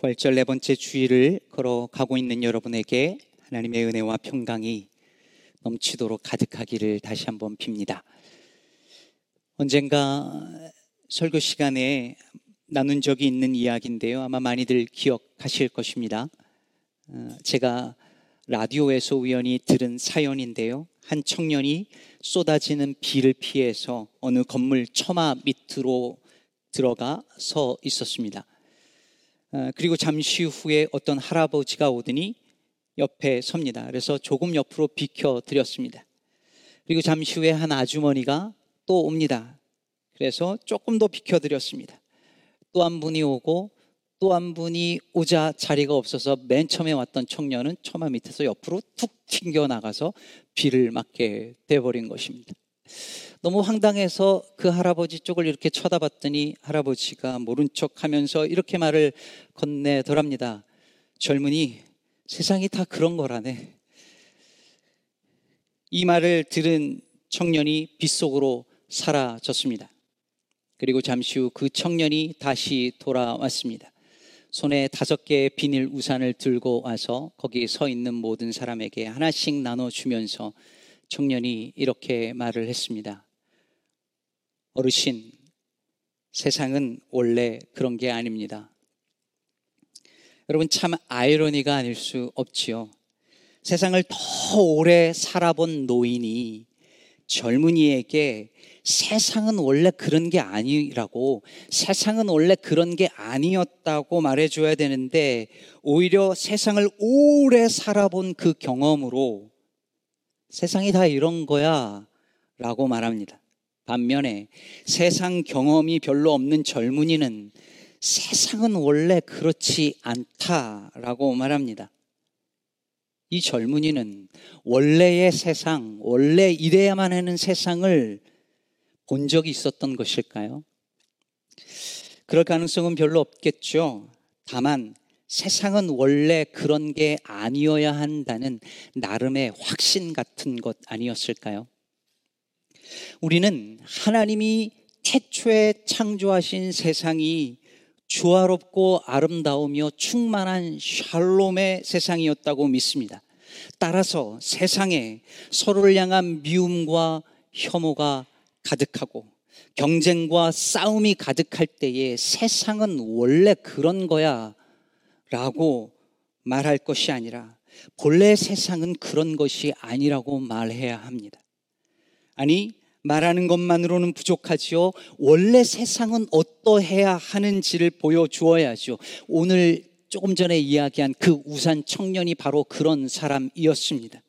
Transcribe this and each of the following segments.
부활절 네 번째 주일을 걸어가고 있는 여러분에게 하나님의 은혜와 평강이 넘치도록 가득하기를 다시 한번 빕니다. 언젠가 설교 시간에 나눈 적이 있는 이야기인데요. 아마 많이들 기억하실 것입니다. 어, 제가 라디오에서 우연히 들은 사연인데요. 한 청년이 쏟아지는 비를 피해서 어느 건물 처마 밑으로 들어가 서 있었습니다. 어, 그리고 잠시 후에 어떤 할아버지가 오더니 옆에 섭니다. 그래서 조금 옆으로 비켜 드렸습니다. 그리고 잠시 후에 한 아주머니가 또 옵니다. 그래서 조금 더 비켜 드렸습니다. 또 한 분이 오고 또 한 분이 오자 자리가 없어서 맨 처음에 왔던 청년은 처마 밑에서 옆으로 툭 튕겨 나가서 비를 맞게 돼버린 것입니다. 너무 황당해서 그 할아버지 쪽을 이렇게 쳐다봤더니 할아버지가 모른 척 하면서 이렇게 말을 건네더랍니다. 젊은이, 세상이 다 그런 거라네. 이 말을 들은 청년이 빗속으로 사라졌습니다. 그리고 잠시 후 그 청년이 다시 돌아왔습니다. 손에 다섯 개의 비닐 우산을 들고 와서 거기 서 있는 모든 사람에게 하나씩 나눠주면서 청년이 이렇게 말을 했습니다. 어르신, 세상은 원래 그런 게 아닙니다. 여러분 참 아이러니가 아닐 수 없지요. 세상을 더 오래 살아본 노인이 젊은이에게 세상은 원래 그런 게 아니라고 세상은 원래 그런 게 아니었다고 말해줘야 되는데 오히려 세상을 오래 살아본 그 경험으로 세상이 다 이런 거야 라고 말합니다. 반면에 세상 경험이 별로 없는 젊은이는 세상은 원래 그렇지 않다라고 말합니다. 이 젊은이는 원래의 세상, 원래 이래야만 하는 세상을 본 적이 있었던 것일까요? 그럴 가능성은 별로 없겠죠. 다만 세상은 원래 그런 게 아니어야 한다는 나름의 확신 같은 것 아니었을까요? 우리는 하나님이 태초에 창조하신 세상이 주화롭고 아름다우며 충만한 샬롬의 세상이었다고 믿습니다. 따라서 세상에 서로를 향한 미움과 혐오가 가득하고 경쟁과 싸움이 가득할 때에 세상은 원래 그런 거야 라고 말할 것이 아니라 본래 세상은 그런 것이 아니라고 말해야 합니다. 아니, 말하는 것만으로는 부족하지요. 원래 세상은 어떠해야 하는지를 보여주어야죠. 오늘 조금 전에 이야기한 그 우산 청년이 바로 그런 사람이었습니다.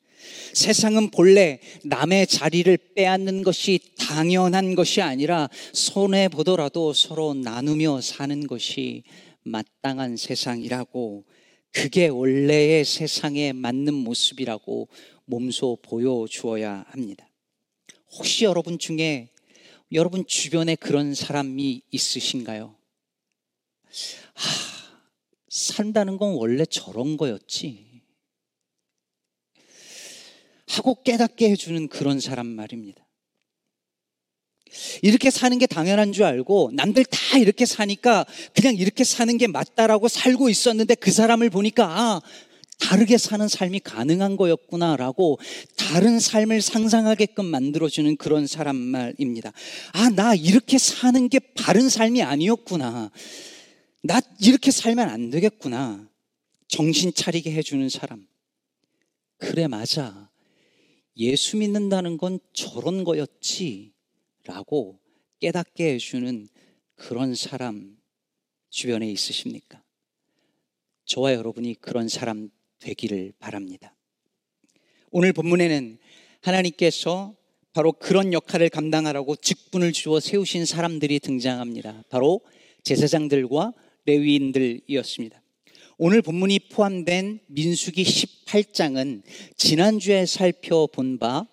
세상은 본래 남의 자리를 빼앗는 것이 당연한 것이 아니라 손해 보더라도 서로 나누며 사는 것이 마땅한 세상이라고 그게 원래의 세상에 맞는 모습이라고 몸소 보여주어야 합니다. 혹시 여러분 중에 여러분 주변에 그런 사람이 있으신가요? 하, 산다는 건 원래 저런 거였지. 하고 깨닫게 해주는 그런 사람 말입니다. 이렇게 사는 게 당연한 줄 알고 남들 다 이렇게 사니까 그냥 이렇게 사는 게 맞다라고 살고 있었는데 그 사람을 보니까 아, 다르게 사는 삶이 가능한 거였구나라고 다른 삶을 상상하게끔 만들어주는 그런 사람 말입니다. 아, 나 이렇게 사는 게 바른 삶이 아니었구나. 나 이렇게 살면 안 되겠구나. 정신 차리게 해주는 사람. 그래, 맞아. 예수 믿는다는 건 저런 거였지. 라고 깨닫게 해주는 그런 사람 주변에 있으십니까? 저와 여러분이 그런 사람 되기를 바랍니다. 오늘 본문에는 하나님께서 바로 그런 역할을 감당하라고 직분을 주어 세우신 사람들이 등장합니다. 바로 제사장들과 레위인들이었습니다. 오늘 본문이 포함된 민수기 18장은 지난주에 살펴본 바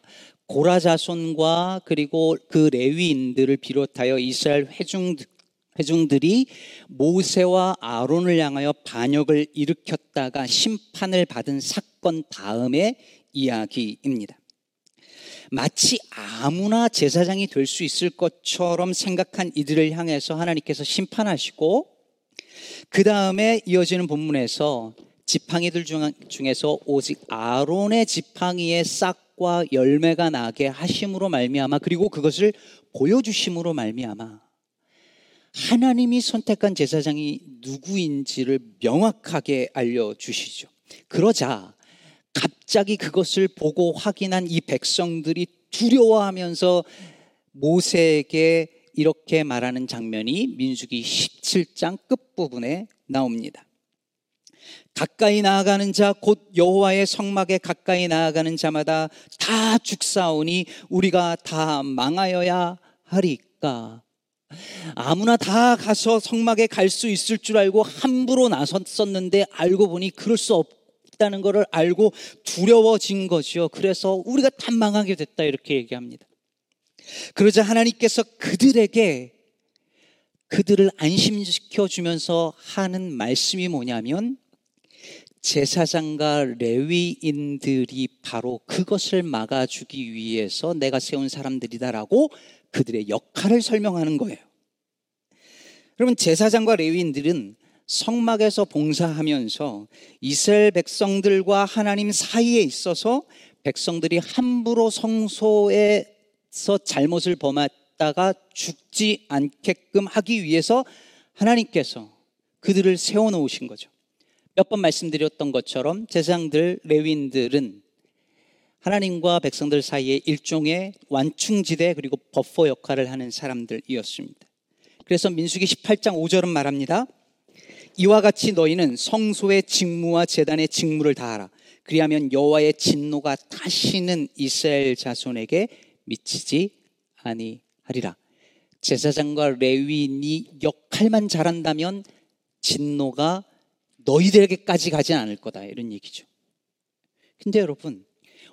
고라자손과 그리고 그 레위인들을 비롯하여 이스라엘 회중 회중들이 모세와 아론을 향하여 반역을 일으켰다가 심판을 받은 사건 다음의 이야기입니다. 마치 아무나 제사장이 될 수 있을 것처럼 생각한 이들을 향해서 하나님께서 심판하시고 그 다음에 이어지는 본문에서 지팡이들 중에서 오직 아론의 지팡이에 싹과 열매가 나게 하심으로 말미암아 그리고 그것을 보여주심으로 말미암아 하나님이 선택한 제사장이 누구인지를 명확하게 알려주시죠. 그러자 갑자기 그것을 보고 확인한 이 백성들이 두려워하면서 모세에게 이렇게 말하는 장면이 민수기 17장 끝부분에 나옵니다. 가까이 나아가는 자 곧 여호와의 성막에 가까이 나아가는 자마다 다 죽사오니 우리가 다 망하여야 하리까 아무나 다 가서 성막에 갈 수 있을 줄 알고 함부로 나섰었는데 알고 보니 그럴 수 없다는 것을 알고 두려워진 거죠. 그래서 우리가 다 망하게 됐다 이렇게 얘기합니다. 그러자 하나님께서 그들에게 그들을 안심시켜 주면서 하는 말씀이 뭐냐면 제사장과 레위인들이 바로 그것을 막아주기 위해서 내가 세운 사람들이다라고 그들의 역할을 설명하는 거예요. 그러면 제사장과 레위인들은 성막에서 봉사하면서 이스라엘 백성들과 하나님 사이에 있어서 백성들이 함부로 성소에서 잘못을 범했다가 죽지 않게끔 하기 위해서 하나님께서 그들을 세워 놓으신 거죠. 몇 번 말씀드렸던 것처럼 제사장들, 레위인들은 하나님과 백성들 사이에 일종의 완충지대 그리고 버퍼 역할을 하는 사람들이었습니다. 그래서 민수기 18장 5절은 말합니다. 이와 같이 너희는 성소의 직무와 재단의 직무를 다하라. 그리하면 여호와의 진노가 다시는 이스라엘 자손에게 미치지 아니하리라. 제사장과 레위인이 역할만 잘한다면 진노가 너희들에게까지 가진 않을 거다 이런 얘기죠. 근데 여러분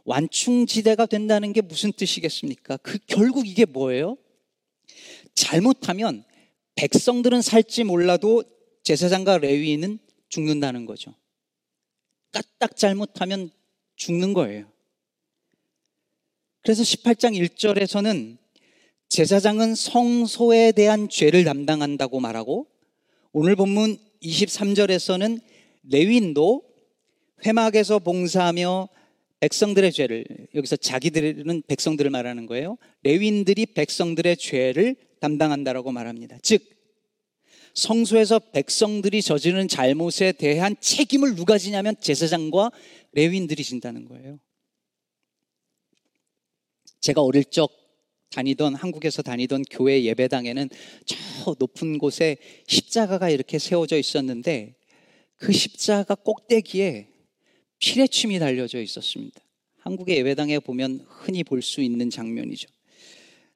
완충지대가 된다는 게 무슨 뜻이겠습니까? 그 결국 이게 뭐예요? 잘못하면 백성들은 살지 몰라도 제사장과 레위인은 죽는다는 거죠. 까딱 잘못하면 죽는 거예요. 그래서 18장 1절에서는 제사장은 성소에 대한 죄를 담당한다고 말하고 오늘 본문 23절에서는 레위인도 회막에서 봉사하며 백성들의 죄를 여기서 자기들은 백성들을 말하는 거예요. 레윈들이 백성들의 죄를 담당한다라고 말합니다. 즉 성소에서 백성들이 저지르는 잘못에 대한 책임을 누가 지냐면 제사장과 레윈들이 진다는 거예요. 제가 어릴 적 다니던 한국에서 다니던 교회 예배당에는 저 높은 곳에 십자가가 이렇게 세워져 있었는데 그 십자가 꼭대기에 피레침이 달려져 있었습니다. 한국의 예배당에 보면 흔히 볼 수 있는 장면이죠.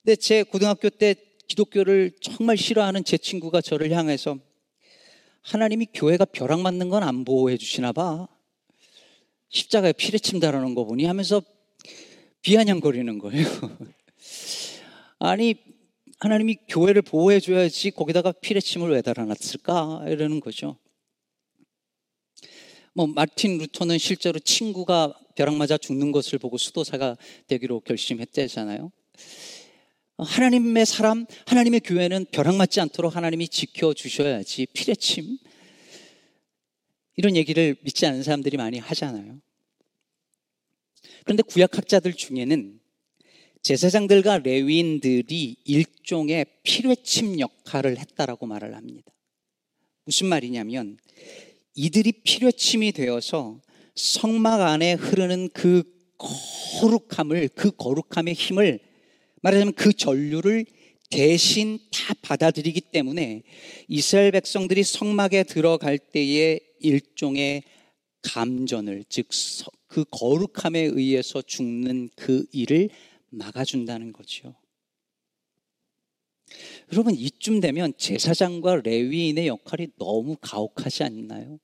근데 제 고등학교 때 기독교를 정말 싫어하는 제 친구가 저를 향해서 하나님이 교회가 벼락 맞는 건 안 보호해 주시나 봐. 십자가에 피레침 달아놓은 거 보니 하면서 비아냥거리는 거예요. 아니, 하나님이 교회를 보호해 줘야지 거기다가 피레침을 왜 달아놨을까? 이러는 거죠. 뭐 마틴 루터는 실제로 친구가 벼락 맞아 죽는 것을 보고 수도사가 되기로 결심했대잖아요. 하나님의 사람, 하나님의 교회는 벼락 맞지 않도록 하나님이 지켜 주셔야지 피레침 이런 얘기를 믿지 않는 사람들이 많이 하잖아요. 그런데 구약학자들 중에는 제사장들과 레위인들이 일종의 피뢰침 역할을 했다라고 말을 합니다. 무슨 말이냐면 이들이 필요침이 되어서 성막 안에 흐르는 그 거룩함을, 그 거룩함의 힘을 말하자면 그 전류를 대신 다 받아들이기 때문에 이스라엘 백성들이 성막에 들어갈 때에 일종의 감전을, 즉, 그 거룩함에 의해서 죽는 그 일을 막아준다는 거죠. 여러분, 이쯤 되면 제사장과 레위인의 역할이 너무 가혹하지 않나요?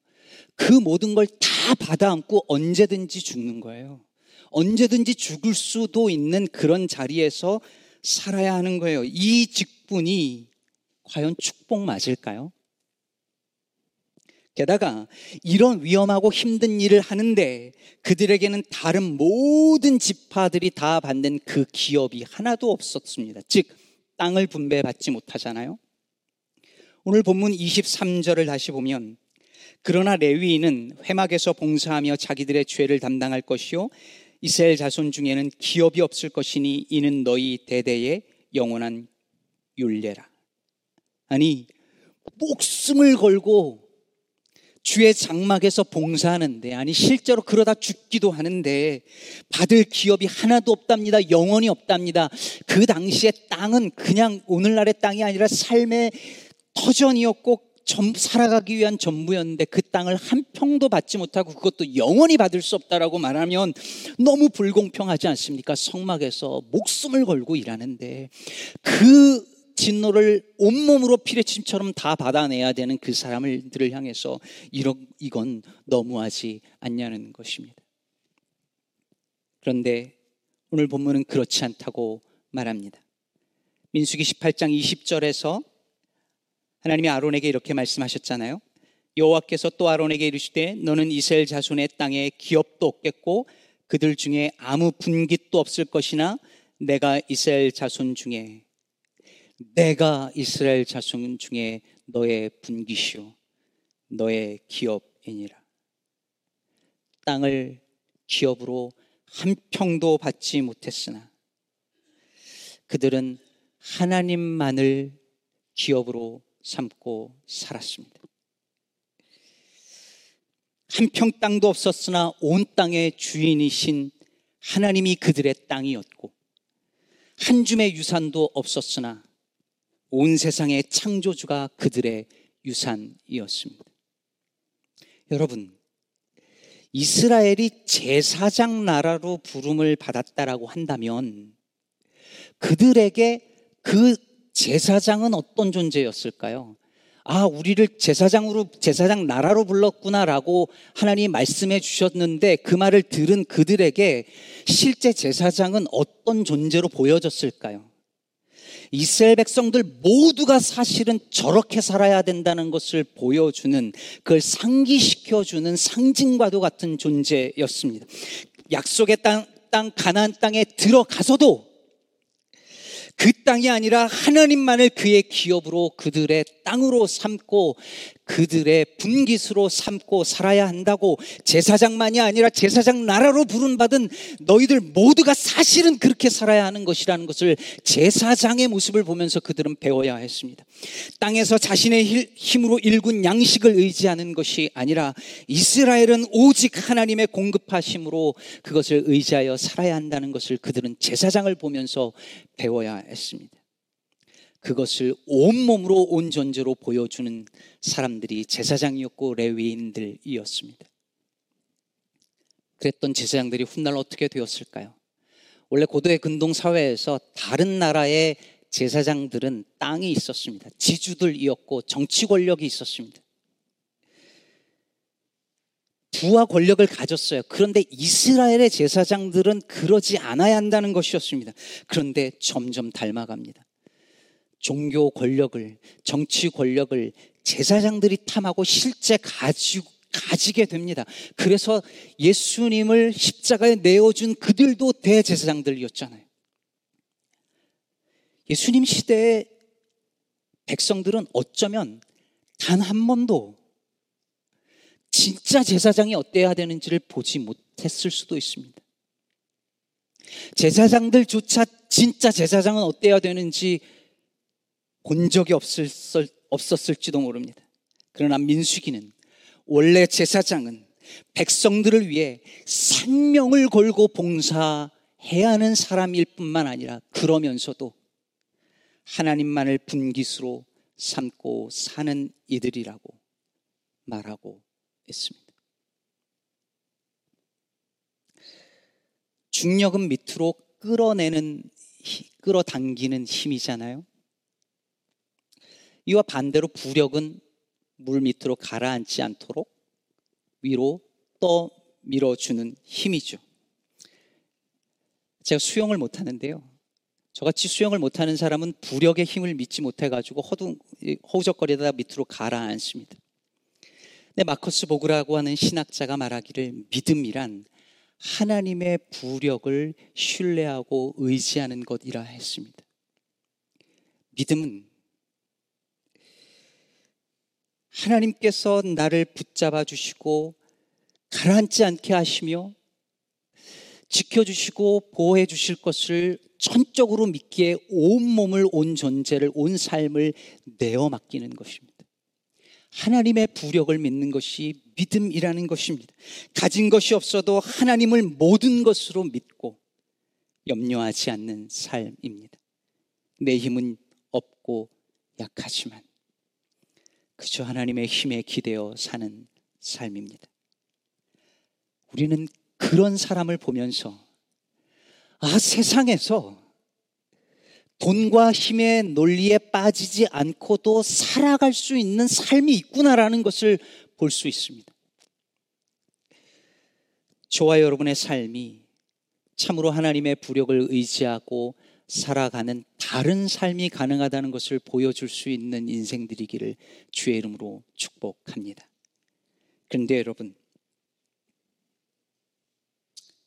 그 모든 걸 다 받아 안고 언제든지 죽는 거예요. 언제든지 죽을 수도 있는 그런 자리에서 살아야 하는 거예요. 이 직분이 과연 축복 맞을까요? 게다가 이런 위험하고 힘든 일을 하는데 그들에게는 다른 모든 지파들이 다 받는 그 기업이 하나도 없었습니다. 즉, 땅을 분배받지 못하잖아요. 오늘 본문 23절을 다시 보면 그러나 레위인은 회막에서 봉사하며 자기들의 죄를 담당할 것이요 이스라엘 자손 중에는 기업이 없을 것이니 이는 너희 대대의 영원한 율례라. 아니 목숨을 걸고 주의 장막에서 봉사하는데 아니 실제로 그러다 죽기도 하는데 받을 기업이 하나도 없답니다. 영원히 없답니다. 그 당시에 땅은 그냥 오늘날의 땅이 아니라 삶의 터전이었고 살아가기 위한 전부였는데 그 땅을 한 평도 받지 못하고 그것도 영원히 받을 수 없다라고 말하면 너무 불공평하지 않습니까? 성막에서 목숨을 걸고 일하는데 그 진노를 온몸으로 피레침처럼 다 받아내야 되는 그 사람들을 향해서 이런, 이건 너무하지 않냐는 것입니다. 그런데 오늘 본문은 그렇지 않다고 말합니다. 민수기 18장 20절에서 하나님이 아론에게 이렇게 말씀하셨잖아요. 여호와께서 또 아론에게 이르시되 너는 이스라엘 자손의 땅에 기업도 없겠고 그들 중에 아무 분깃도 없을 것이나 내가 이스라엘 자손 중에 내가 이스라엘 자손 중에 너의 분기시오 너의 기업이니라. 땅을 기업으로 한 평도 받지 못했으나 그들은 하나님만을 기업으로 삼고 살았습니다. 한 평 땅도 없었으나 온 땅의 주인이신 하나님이 그들의 땅이었고 한 줌의 유산도 없었으나 온 세상의 창조주가 그들의 유산이었습니다. 여러분, 이스라엘이 제사장 나라로 부름을 받았다라고 한다면 그들에게 그 제사장은 어떤 존재였을까요? 아, 우리를 제사장으로, 제사장 나라로 불렀구나라고 하나님이 말씀해 주셨는데 그 말을 들은 그들에게 실제 제사장은 어떤 존재로 보여졌을까요? 이스라엘 백성들 모두가 사실은 저렇게 살아야 된다는 것을 보여주는 그걸 상기시켜주는 상징과도 같은 존재였습니다. 약속의 땅, 땅 가나안 땅에 들어가서도 그 땅이 아니라 하나님만을 그의 기업으로 그들의 땅으로 삼고 그들의 분깃으로 삼고 살아야 한다고 제사장만이 아니라 제사장 나라로 부른받은 너희들 모두가 사실은 그렇게 살아야 하는 것이라는 것을 제사장의 모습을 보면서 그들은 배워야 했습니다. 땅에서 자신의 힘으로 일군 양식을 의지하는 것이 아니라 이스라엘은 오직 하나님의 공급하심으로 그것을 의지하여 살아야 한다는 것을 그들은 제사장을 보면서 배워야 했습니다. 그것을 온몸으로 온 존재로 보여주는 사람들이 제사장이었고 레위인들이었습니다. 그랬던 제사장들이 훗날 어떻게 되었을까요? 원래 고도의 근동 사회에서 다른 나라의 제사장들은 땅이 있었습니다. 지주들이었고 정치 권력이 있었습니다. 부와 권력을 가졌어요. 그런데 이스라엘의 제사장들은 그러지 않아야 한다는 것이었습니다. 그런데 점점 닮아갑니다. 종교 권력을, 정치 권력을 제사장들이 탐하고 실제 가지고 가지게 됩니다. 그래서 예수님을 십자가에 내어준 그들도 대제사장들이었잖아요. 예수님 시대의 백성들은 어쩌면 단 한 번도 진짜 제사장이 어때야 되는지를 보지 못했을 수도 있습니다. 제사장들조차 진짜 제사장은 어때야 되는지 본 적이 없을, 없었을지도 모릅니다. 그러나 민수기는 원래 제사장은 백성들을 위해 생명을 걸고 봉사해야 하는 사람일 뿐만 아니라 그러면서도 하나님만을 분기수로 삼고 사는 이들이라고 말하고 있습니다. 중력은 밑으로 끌어내는, 끌어당기는 힘이잖아요. 이와 반대로 부력은 물 밑으로 가라앉지 않도록 위로 떠 밀어주는 힘이죠. 제가 수영을 못하는데요. 저같이 수영을 못하는 사람은 부력의 힘을 믿지 못해가지고 허둥, 허우적거리다 밑으로 가라앉습니다. 근데 마커스 보그라고 하는 신학자가 말하기를 믿음이란 하나님의 부력을 신뢰하고 의지하는 것이라 했습니다. 믿음은 하나님께서 나를 붙잡아 주시고 가라앉지 않게 하시며 지켜주시고 보호해 주실 것을 전적으로 믿기에 온 몸을, 온 존재를, 온 삶을 내어 맡기는 것입니다. 하나님의 부력을 믿는 것이 믿음이라는 것입니다. 가진 것이 없어도 하나님을 모든 것으로 믿고 염려하지 않는 삶입니다. 내 힘은 없고 약하지만 그저 하나님의 힘에 기대어 사는 삶입니다. 우리는 그런 사람을 보면서 아, 세상에서 돈과 힘의 논리에 빠지지 않고도 살아갈 수 있는 삶이 있구나라는 것을 볼 수 있습니다. 저와 여러분의 삶이 참으로 하나님의 부력을 의지하고 살아가는 다른 삶이 가능하다는 것을 보여줄 수 있는 인생들이기를 주의 이름으로 축복합니다. 그런데 여러분,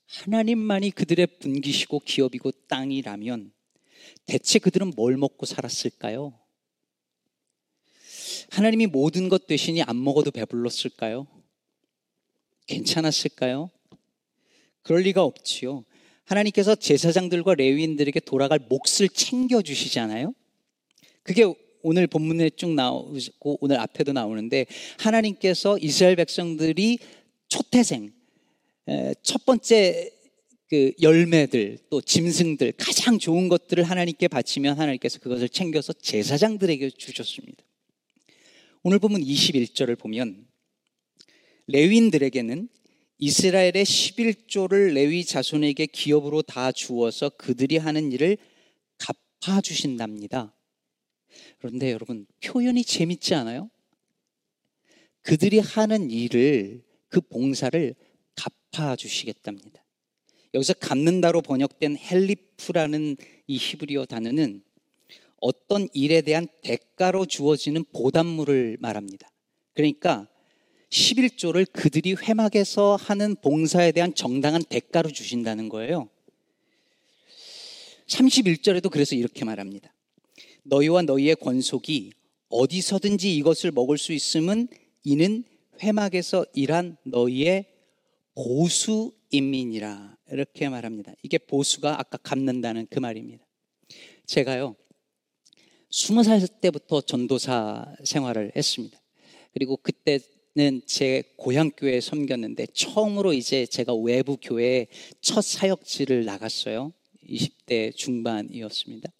하나님만이 그들의 분기시고 기업이고 땅이라면 대체 그들은 뭘 먹고 살았을까요? 하나님이 모든 것 대신이 안 먹어도 배불렀을까요? 괜찮았을까요? 그럴 리가 없지요. 하나님께서 제사장들과 레위인들에게 돌아갈 몫을 챙겨 주시잖아요. 그게 오늘 본문에 쭉 나오고 오늘 앞에도 나오는데 하나님께서 이스라엘 백성들이 초태생 첫 번째 그 열매들 또 짐승들 가장 좋은 것들을 하나님께 바치면 하나님께서 그것을 챙겨서 제사장들에게 주셨습니다. 오늘 보면 21절을 보면 레위인들에게는 이스라엘의 11조를 레위 자손에게 기업으로 다 주어서 그들이 하는 일을 갚아 주신답니다. 그런데 여러분 표현이 재밌지 않아요? 그들이 하는 일을 그 봉사를 갚아 주시겠답니다. 여기서 갚는다로 번역된 헬리프라는 이 히브리어 단어는 어떤 일에 대한 대가로 주어지는 보답물을 말합니다. 그러니까 11조를 그들이 회막에서 하는 봉사에 대한 정당한 대가로 주신다는 거예요. 31절에도 그래서 이렇게 말합니다. 너희와 너희의 권속이 어디서든지 이것을 먹을 수 있음은 이는 회막에서 일한 너희의 보수 인민이라 이렇게 말합니다. 이게 보수가 아까 갚는다는 그 말입니다. 제가요, 20살 때부터 전도사 생활을 했습니다. 그리고 그때 제 고향 교회에 섬겼는데 처음으로 이제 제가 외부 교회에 첫 사역지를 나갔어요. 20대 중반이었습니다.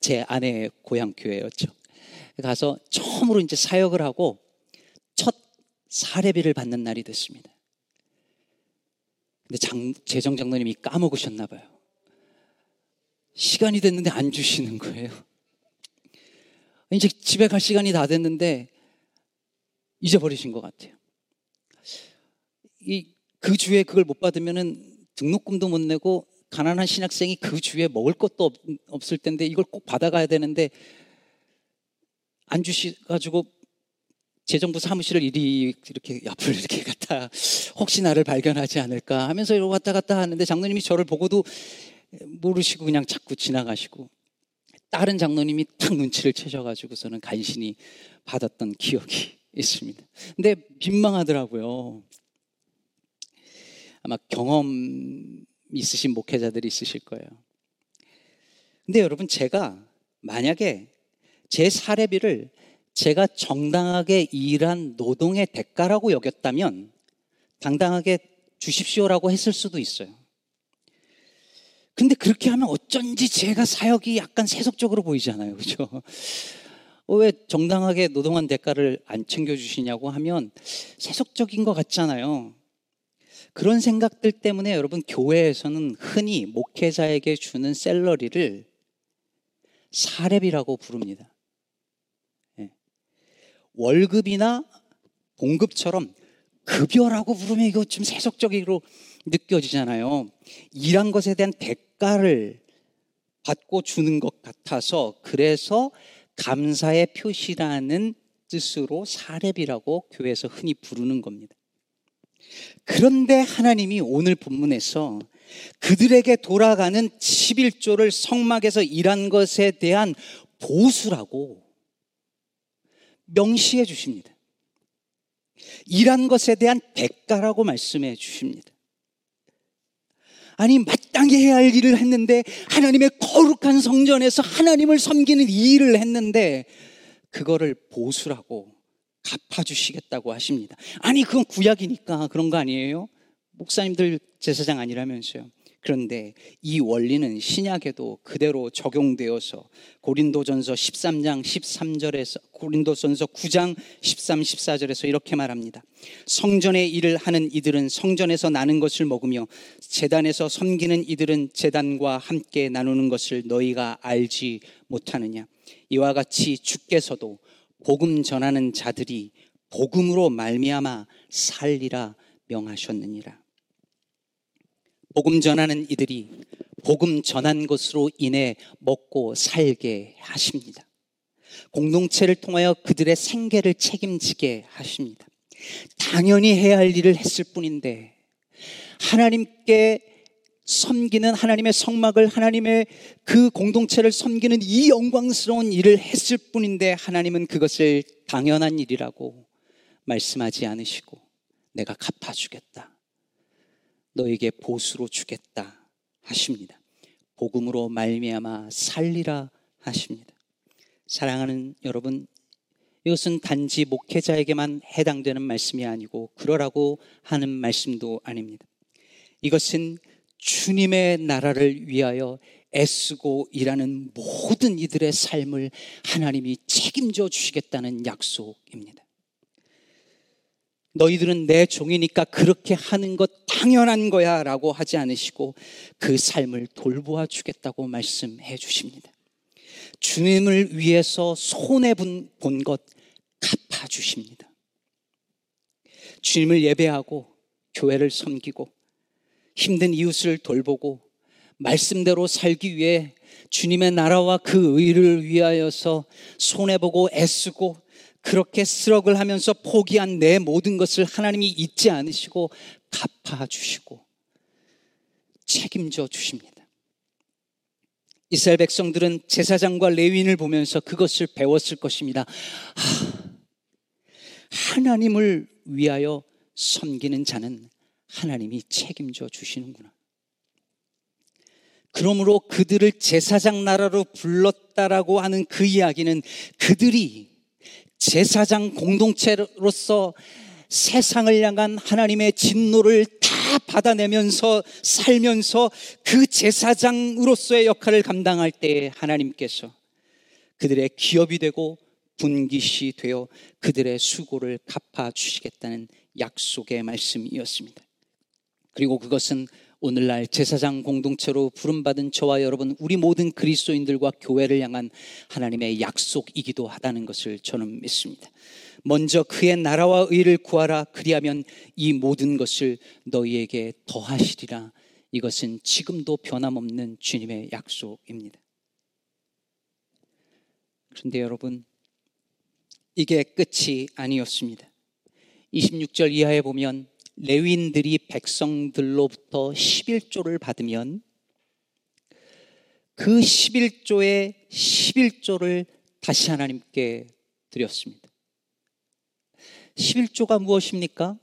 제 아내의 고향 교회였죠. 가서 처음으로 이제 사역을 하고 첫 사례비를 받는 날이 됐습니다. 근데 장, 재정 장로님이 까먹으셨나 봐요. 시간이 됐는데 안 주시는 거예요. 이제 집에 갈 시간이 다 됐는데 잊어버리신 것 같아요. 이, 그 주에 그걸 못 받으면은 등록금도 못 내고 가난한 신학생이 그 주에 먹을 것도 없, 을 텐데 이걸 꼭 받아가야 되는데 안 주시가지고 재정부 사무실을 이리 이렇게 옆을 이렇게 갔다 혹시 나를 발견하지 않을까 하면서 이러고 왔다 갔다 하는데 장로님이 저를 보고도 모르시고 그냥 자꾸 지나가시고 다른 장로님이 딱 눈치를 채셔가지고서는 간신히 받았던 기억이 있습니다. 근데 민망하더라고요. 아마 경험 있으신 목회자들이 있으실 거예요. 근데 여러분, 제가 만약에 제 사례비를 제가 정당하게 일한 노동의 대가라고 여겼다면 당당하게 주십시오라고 했을 수도 있어요. 근데 그렇게 하면 어쩐지 제가 사역이 약간 세속적으로 보이잖아요. 그죠? 어, 왜 정당하게 노동한 대가를 안 챙겨주시냐고 하면 세속적인 것 같잖아요. 그런 생각들 때문에 여러분 교회에서는 흔히 목회자에게 주는 셀러리를 사례비라고 부릅니다. 네. 월급이나 봉급처럼 급여라고 부르면 이거 좀 세속적으로 느껴지잖아요. 일한 것에 대한 대가를 받고 주는 것 같아서 그래서 감사의 표시라는 뜻으로 사렙이라고 교회에서 흔히 부르는 겁니다. 그런데 하나님이 오늘 본문에서 그들에게 돌아가는 11조를 성막에서 일한 것에 대한 보수라고 명시해 주십니다. 일한 것에 대한 대가라고 말씀해 주십니다. 아니 마땅히 해야 할 일을 했는데 하나님의 거룩한 성전에서 하나님을 섬기는 이 일을 했는데 그거를 보수라고 갚아주시겠다고 하십니다. 아니 그건 구약이니까 그런 거 아니에요? 목사님들 제사장 아니라면서요. 그런데 이 원리는 신약에도 그대로 적용되어서 고린도전서 13장 13절에서 고린도전서 9장 13, 14절에서 이렇게 말합니다. 성전의 일을 하는 이들은 성전에서 나는 것을 먹으며 재단에서 섬기는 이들은 재단과 함께 나누는 것을 너희가 알지 못하느냐. 이와 같이 주께서도 복음 전하는 자들이 복음으로 말미암아 살리라 명하셨느니라. 복음 전하는 이들이 복음 전한 것으로 인해 먹고 살게 하십니다. 공동체를 통하여 그들의 생계를 책임지게 하십니다. 당연히 해야 할 일을 했을 뿐인데 하나님께 섬기는 하나님의 성막을 하나님의 그 공동체를 섬기는 이 영광스러운 일을 했을 뿐인데 하나님은 그것을 당연한 일이라고 말씀하지 않으시고 내가 갚아주겠다. 너에게 보수로 주겠다 하십니다. 복음으로 말미암아 살리라 하십니다. 사랑하는 여러분, 이것은 단지 목회자에게만 해당되는 말씀이 아니고 그러라고 하는 말씀도 아닙니다. 이것은 주님의 나라를 위하여 애쓰고 일하는 모든 이들의 삶을 하나님이 책임져 주시겠다는 약속입니다. 너희들은 내 종이니까 그렇게 하는 것 당연한 거야 라고 하지 않으시고 그 삶을 돌보아 주겠다고 말씀해 주십니다. 주님을 위해서 손해 본 것 갚아 주십니다. 주님을 예배하고 교회를 섬기고 힘든 이웃을 돌보고 말씀대로 살기 위해 주님의 나라와 그 의를 위하여서 손해보고 애쓰고 그렇게 쓰럭을 하면서 포기한 내 모든 것을 하나님이 잊지 않으시고 갚아주시고 책임져 주십니다. 이스라엘 백성들은 제사장과 레위인을 보면서 그것을 배웠을 것입니다. 하나님을 위하여 섬기는 자는 하나님이 책임져 주시는구나. 그러므로 그들을 제사장 나라로 불렀다라고 하는 그 이야기는 그들이 제사장 공동체로서 세상을 향한 하나님의 진노를 다 받아내면서 살면서 그 제사장으로서의 역할을 감당할 때에 하나님께서 그들의 기업이 되고 분기시 되어 그들의 수고를 갚아 주시겠다는 약속의 말씀이었습니다. 그리고 그것은 오늘날 제사장 공동체로 부름받은 저와 여러분, 우리 모든 그리스도인들과 교회를 향한 하나님의 약속이기도 하다는 것을 저는 믿습니다. 먼저 그의 나라와 의를 구하라. 그리하면 이 모든 것을 너희에게 더하시리라. 이것은 지금도 변함없는 주님의 약속입니다. 그런데 여러분, 이게 끝이 아니었습니다. 26절 이하에 보면 레윈들이 백성들로부터 11조를 받으면 그 11조의 11조를 다시 하나님께 드렸습니다. 11조가 무엇입니까?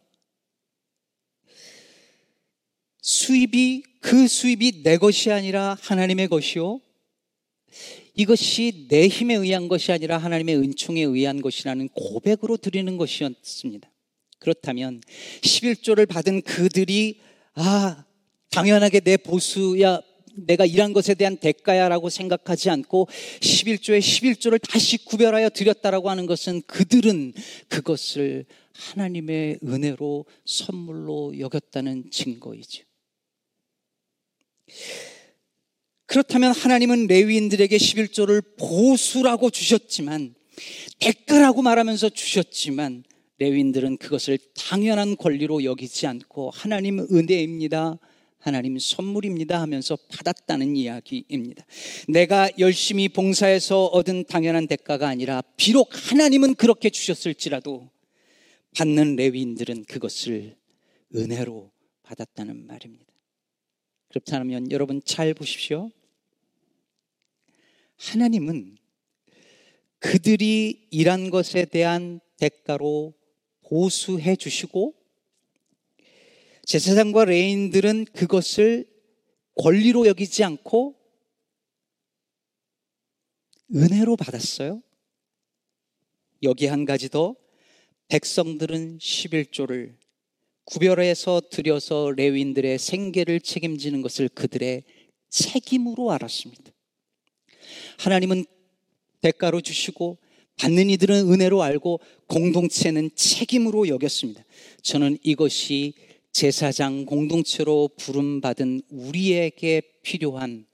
수입이 그 수입이 내 것이 아니라 하나님의 것이요. 이것이 내 힘에 의한 것이 아니라 하나님의 은총에 의한 것이라는 고백으로 드리는 것이었습니다. 그렇다면 11조를 받은 그들이 아, 당연하게 내 보수야 내가 일한 것에 대한 대가야라고 생각하지 않고 11조에 11조를 다시 구별하여 드렸다라고 하는 것은 그들은 그것을 하나님의 은혜로 선물로 여겼다는 증거이죠. 그렇다면 하나님은 레위인들에게 11조를 보수라고 주셨지만 대가라고 말하면서 주셨지만 레윈들은 그것을 당연한 권리로 여기지 않고 하나님 은혜입니다. 하나님 선물입니다 하면서 받았다는 이야기입니다. 내가 열심히 봉사해서 얻은 당연한 대가가 아니라 비록 하나님은 그렇게 주셨을지라도 받는 레위인들은 그것을 은혜로 받았다는 말입니다. 그렇다면 여러분 잘 보십시오. 하나님은 그들이 일한 것에 대한 대가로 보수해 주시고 제사장과 레인들은 그것을 권리로 여기지 않고 은혜로 받았어요. 여기 한 가지 더 백성들은 11조를 구별해서 들여서 레윈들의 생계를 책임지는 것을 그들의 책임으로 알았습니다. 하나님은 대가로 주시고 받는 이들은 은혜로 알고 공동체는 책임으로 여겼습니다. 저는 이것이 제사장 공동체로 부름받은 우리에게 필요한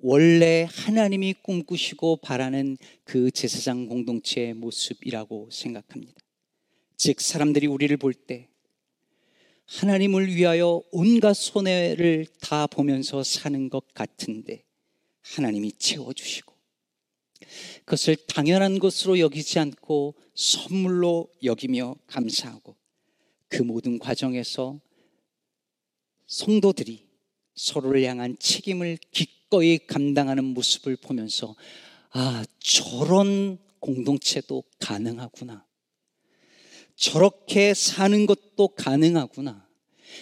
원래 하나님이 꿈꾸시고 바라는 그 제사장 공동체의 모습이라고 생각합니다. 즉, 사람들이 우리를 볼 때 하나님을 위하여 온갖 손해를 다 보면서 사는 것 같은데 하나님이 채워주시고 그것을 당연한 것으로 여기지 않고 선물로 여기며 감사하고 그 모든 과정에서 성도들이 서로를 향한 책임을 기꺼이 감당하는 모습을 보면서 아, 저런 공동체도 가능하구나. 저렇게 사는 것도 가능하구나.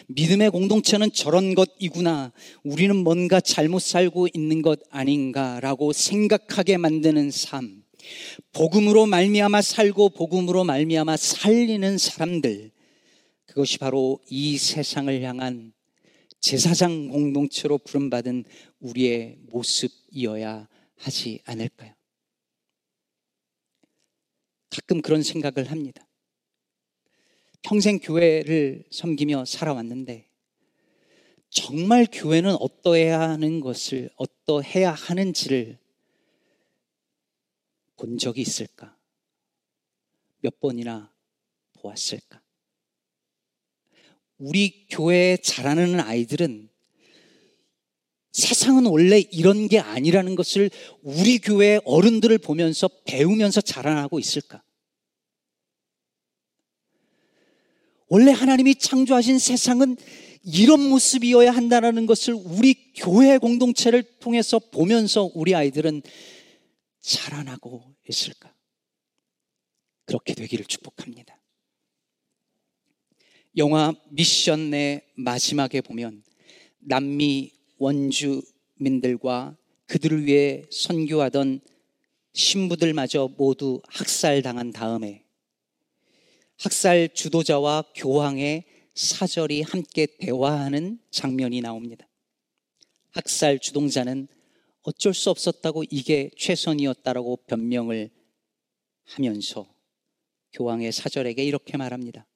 믿음의 공동체는 저런 것이구나. 우리는 뭔가 잘못 살고 있는 것 아닌가라고 생각하게 만드는 삶. 복음으로 말미암아 살고 복음으로 말미암아 살리는 사람들. 그것이 바로 이 세상을 향한 제사장 공동체로 부름받은 우리의 모습이어야 하지 않을까요? 가끔 그런 생각을 합니다. 평생 교회를 섬기며 살아왔는데 정말 교회는 어떠해야 하는 것을 어떠해야 하는지를 본 적이 있을까? 몇 번이나 보았을까? 우리 교회에 자라는 아이들은 세상은 원래 이런 게 아니라는 것을 우리 교회 어른들을 보면서 배우면서 자라나고 있을까? 원래 하나님이 창조하신 세상은 이런 모습이어야 한다는 것을 우리 교회 공동체를 통해서 보면서 우리 아이들은 자라나고 있을까? 그렇게 되기를 축복합니다. 영화 미션의 마지막에 보면 남미 원주민들과 그들을 위해 선교하던 신부들마저 모두 학살당한 다음에 학살 주도자와 교황의 사절이 함께 대화하는 장면이 나옵니다. 학살 주동자는 어쩔 수 없었다고 이게 최선이었다라고 변명을 하면서 교황의 사절에게 이렇게 말합니다.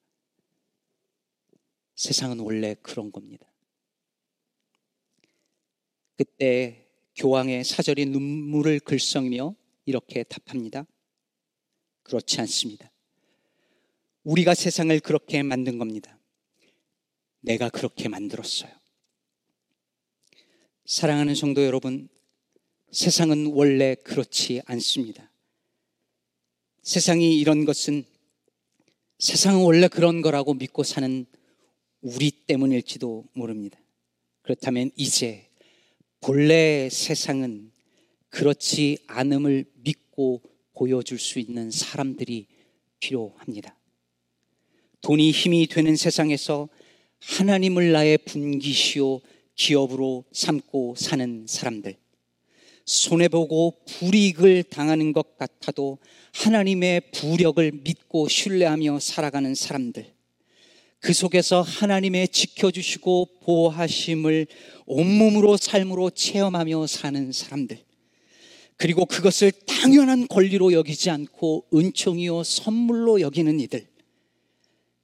세상은 원래 그런 겁니다. 그때 교황의 사절이 눈물을 글썽이며 이렇게 답합니다. 그렇지 않습니다. 우리가 세상을 그렇게 만든 겁니다. 내가 그렇게 만들었어요. 사랑하는 성도 여러분, 세상은 원래 그렇지 않습니다. 세상이 이런 것은 세상은 원래 그런 거라고 믿고 사는 우리 때문일지도 모릅니다. 그렇다면 이제 본래 세상은 그렇지 않음을 믿고 보여줄 수 있는 사람들이 필요합니다. 돈이 힘이 되는 세상에서 하나님을 나의 분기시오 기업으로 삼고 사는 사람들. 손해보고 불이익을 당하는 것 같아도 하나님의 부력을 믿고 신뢰하며 살아가는 사람들. 그 속에서 하나님의 지켜주시고 보호하심을 온몸으로 삶으로 체험하며 사는 사람들. 그리고 그것을 당연한 권리로 여기지 않고 은총이요 선물로 여기는 이들.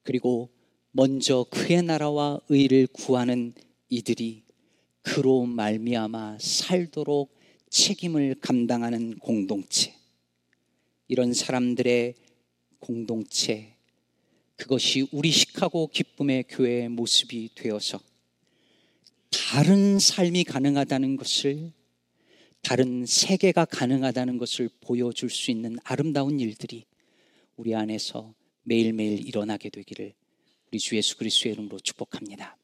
그리고 먼저 그의 나라와 의를 구하는 이들이 그로 말미암아 살도록 책임을 감당하는 공동체. 이런 사람들의 공동체. 그것이 우리 시카고 기쁨의 교회의 모습이 되어서 다른 삶이 가능하다는 것을 다른 세계가 가능하다는 것을 보여줄 수 있는 아름다운 일들이 우리 안에서 매일매일 일어나게 되기를 우리 주 예수 그리스도의 이름으로 축복합니다.